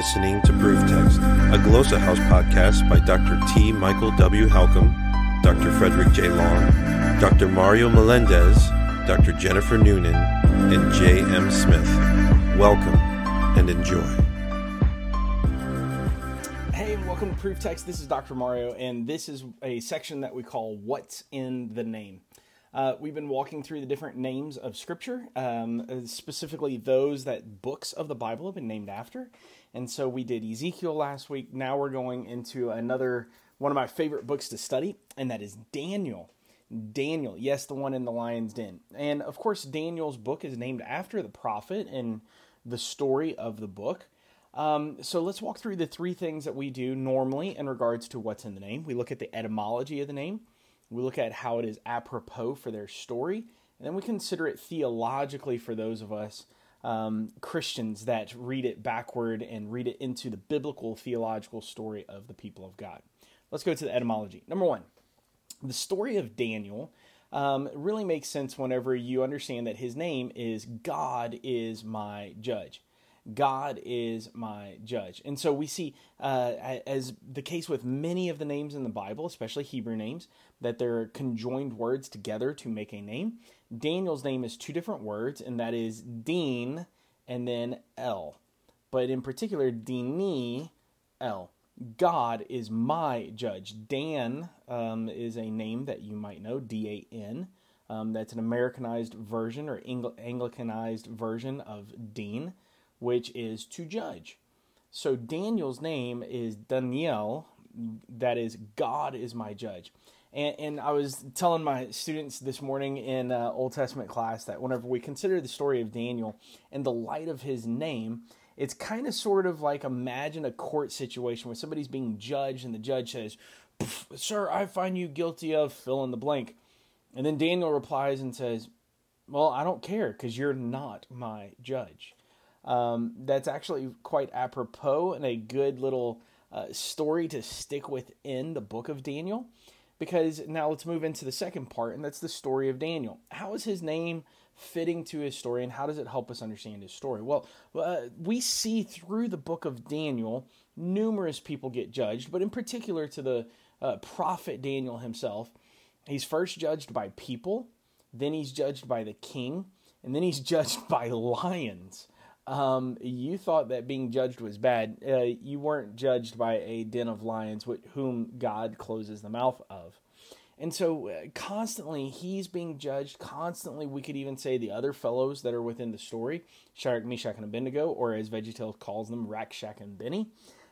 listening to Proof Text, a Glossa House podcast by Dr. T. Michael W. Halcomb, Dr. Frederick J. Long, Dr. Mario Melendez, Dr. Jennifer Noonan, and J. M. Smith. Welcome and enjoy. Hey, and welcome to Proof Text. This is Dr. Mario, and this is a section that we call What's in the Name. Uh, we've been walking through the different names of Scripture, um, specifically those that books of the Bible have been named after. And so we did Ezekiel last week. Now we're going into another one of my favorite books to study, and that is Daniel. Daniel, yes, the one in the lion's den. And of course, Daniel's book is named after the prophet and the story of the book. Um, so let's walk through the three things that we do normally in regards to what's in the name. We look at the etymology of the name. We look at how it is apropos for their story, and then we consider it theologically for those of us um, Christians that read it backward and read it into the biblical theological story of the people of God. Let's go to the etymology. Number one, the story of Daniel um, really makes sense whenever you understand that his name is God is my judge. God is my judge. And so we see, uh, as the case with many of the names in the Bible, especially Hebrew names, that they're conjoined words together to make a name. Daniel's name is two different words, and that is Dean and then El. But in particular, Dini El. God is my judge. Dan um, is a name that you might know, D A N. Um, that's an Americanized version or Angl- Anglicanized version of Dean which is to judge. So Daniel's name is Daniel, that is, God is my judge. And, and I was telling my students this morning in uh, Old Testament class that whenever we consider the story of Daniel in the light of his name, it's kind of sort of like imagine a court situation where somebody's being judged and the judge says, Sir, I find you guilty of fill in the blank. And then Daniel replies and says, Well, I don't care because you're not my judge um, that's actually quite apropos and a good little uh, story to stick within the book of Daniel. Because now let's move into the second part, and that's the story of Daniel. How is his name fitting to his story, and how does it help us understand his story? Well, uh, we see through the book of Daniel numerous people get judged, but in particular to the uh, prophet Daniel himself. He's first judged by people, then he's judged by the king, and then he's judged by lions um, you thought that being judged was bad. Uh, you weren't judged by a den of lions, with whom God closes the mouth of. And so, uh, constantly, he's being judged. Constantly, we could even say the other fellows that are within the story Shadrach, Meshach, and Abednego, or as VeggieTales calls them, Rack, Shack and Benny.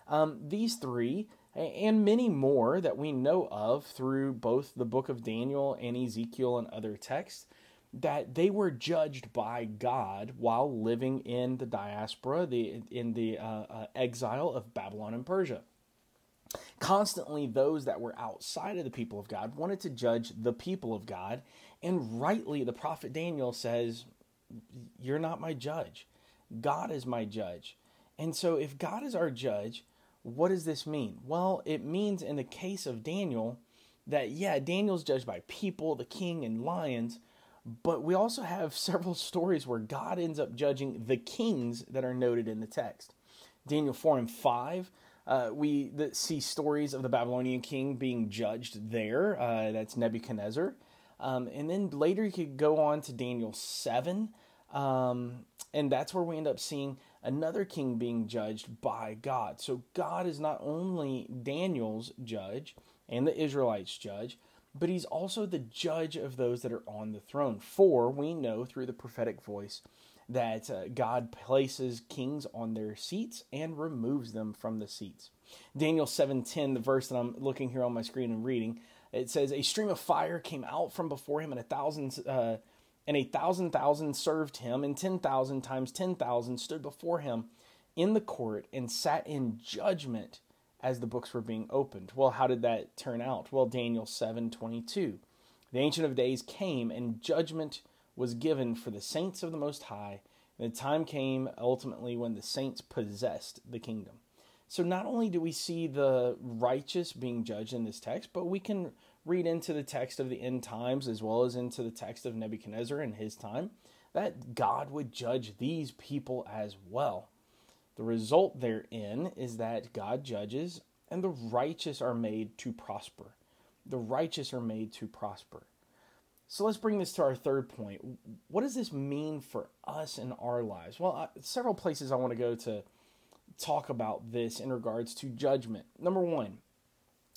Um, these three, and many more that we know of through both the book of Daniel and Ezekiel and other texts, that they were judged by God while living in the diaspora, the in the uh, uh, exile of Babylon and Persia. Constantly, those that were outside of the people of God wanted to judge the people of God, and rightly, the prophet Daniel says, "You're not my judge. God is my judge." And so, if God is our judge, what does this mean? Well, it means in the case of Daniel that yeah, Daniel's judged by people, the king, and lions but we also have several stories where God ends up judging the kings that are noted in the text. Daniel 4 and 5, uh, we see stories of the Babylonian king being judged there. Uh, that's Nebuchadnezzar. Um, and then later you could go on to Daniel 7, um, and that's where we end up seeing another king being judged by God. So God is not only Daniel's judge and the Israelites' judge, but he's also the judge of those that are on the throne. For we know through the prophetic voice that uh, God places kings on their seats and removes them from the seats. Daniel 7:10, the verse that I'm looking here on my screen and reading, it says, "A stream of fire came out from before him, and a thousand uh, and a thousand thousand served him, and ten thousand times ten thousand stood before him in the court and sat in judgment." As the books were being opened. Well, how did that turn out? Well, Daniel 7:22. The ancient of days came and judgment was given for the saints of the most high. And the time came ultimately when the saints possessed the kingdom. So not only do we see the righteous being judged in this text, but we can read into the text of the end times as well as into the text of Nebuchadnezzar in his time that God would judge these people as well. The result therein is that God judges and the righteous are made to prosper. The righteous are made to prosper. So let's bring this to our third point. What does this mean for us in our lives? Well, uh, several places I want to go to talk about this in regards to judgment. Number one,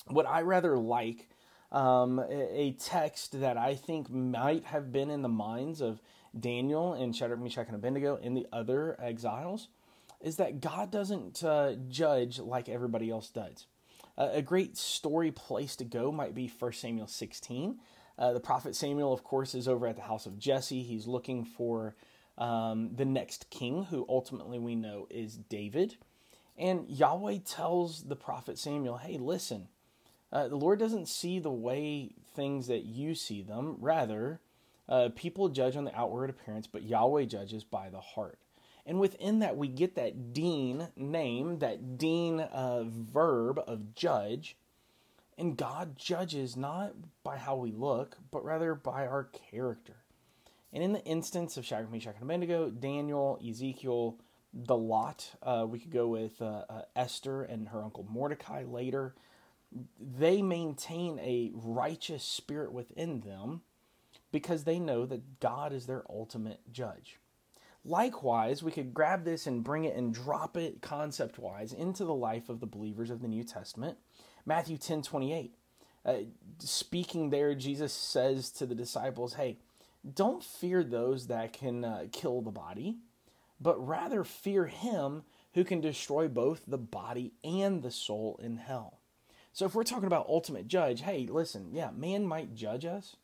what I rather like um, a text that I think might have been in the minds of Daniel and Shadrach, Meshach, and Abednego and the other exiles is that God doesn't uh, judge like everybody else does. Uh, a great story place to go might be 1 Samuel 16. Uh, the prophet Samuel, of course, is over at the house of Jesse. He's looking for um, the next king, who ultimately we know is David. And Yahweh tells the prophet Samuel, hey, listen, uh, the Lord doesn't see the way things that you see them. Rather, uh, people judge on the outward appearance, but Yahweh judges by the heart. And within that, we get that dean name, that dean uh, verb of judge. And God judges not by how we look, but rather by our character. And in the instance of Shadrach, Meshach, and Abednego, Daniel, Ezekiel, the lot, uh, we could go with uh, uh, Esther and her uncle Mordecai later. They maintain a righteous spirit within them because they know that God is their ultimate judge. Likewise, we could grab this and bring it and drop it concept wise into the life of the believers of the New Testament. Matthew 10 28. Uh, speaking there, Jesus says to the disciples, Hey, don't fear those that can uh, kill the body, but rather fear him who can destroy both the body and the soul in hell. So, if we're talking about ultimate judge, hey, listen, yeah, man might judge us.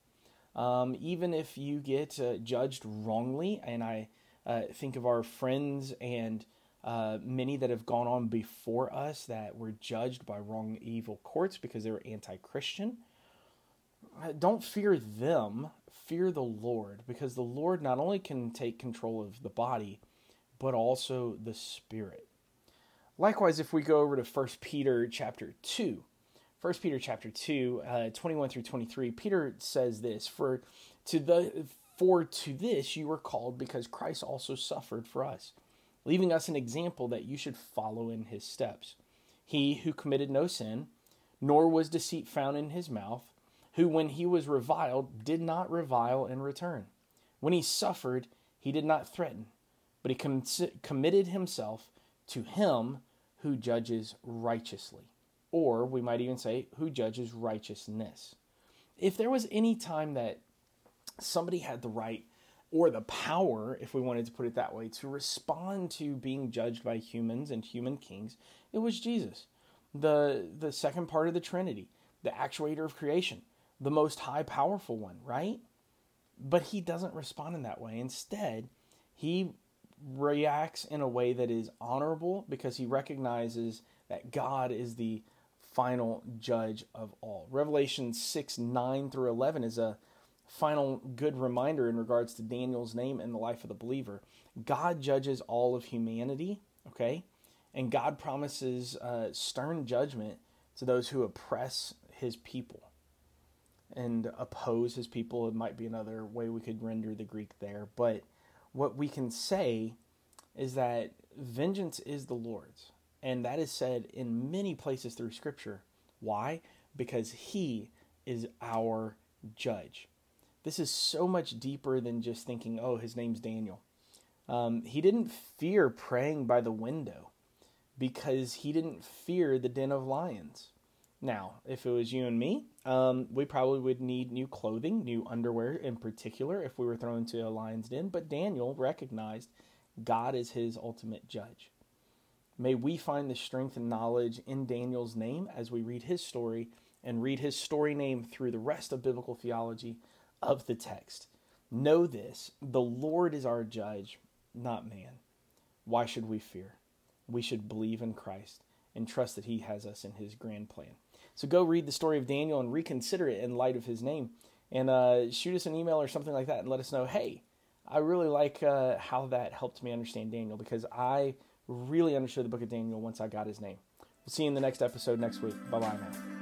Um, even if you get uh, judged wrongly, and I uh, think of our friends and uh, many that have gone on before us that were judged by wrong, evil courts because they were anti Christian. Don't fear them, fear the Lord, because the Lord not only can take control of the body, but also the spirit. Likewise, if we go over to 1 Peter chapter 2, 1 Peter chapter 2, uh, 21 through 23, Peter says this For to the for to this you were called because Christ also suffered for us, leaving us an example that you should follow in his steps. He who committed no sin, nor was deceit found in his mouth, who when he was reviled did not revile in return. When he suffered, he did not threaten, but he com- committed himself to him who judges righteously. Or we might even say, who judges righteousness. If there was any time that somebody had the right or the power, if we wanted to put it that way, to respond to being judged by humans and human kings, it was Jesus, the the second part of the Trinity, the actuator of creation, the most high powerful one, right? But he doesn't respond in that way. Instead, he reacts in a way that is honorable because he recognizes that God is the final judge of all. Revelation 6 9 through 11 is a final good reminder in regards to Daniel's name and the life of the believer. God judges all of humanity, okay? And God promises uh, stern judgment to those who oppress his people and oppose his people. It might be another way we could render the Greek there. But what we can say is that vengeance is the Lord's. And that is said in many places through Scripture. Why? Because he is our judge. This is so much deeper than just thinking, oh, his name's Daniel. Um, he didn't fear praying by the window because he didn't fear the den of lions. Now, if it was you and me, um, we probably would need new clothing, new underwear in particular, if we were thrown into a lion's den. But Daniel recognized God is his ultimate judge. May we find the strength and knowledge in Daniel's name as we read his story and read his story name through the rest of biblical theology of the text. Know this the Lord is our judge, not man. Why should we fear? We should believe in Christ and trust that he has us in his grand plan. So go read the story of Daniel and reconsider it in light of his name. And uh, shoot us an email or something like that and let us know hey, I really like uh, how that helped me understand Daniel because I really understood the book of Daniel once I got his name. We'll see you in the next episode next week. Bye bye now.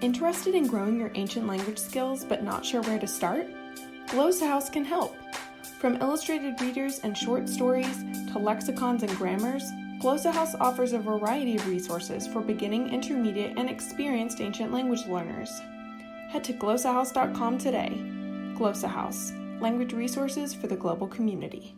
Interested in growing your ancient language skills but not sure where to start? Glossahouse can help. From illustrated readers and short stories to lexicons and grammars, Glossa House offers a variety of resources for beginning, intermediate, and experienced ancient language learners. Head to glossahouse.com today. Glossa House, language resources for the global community.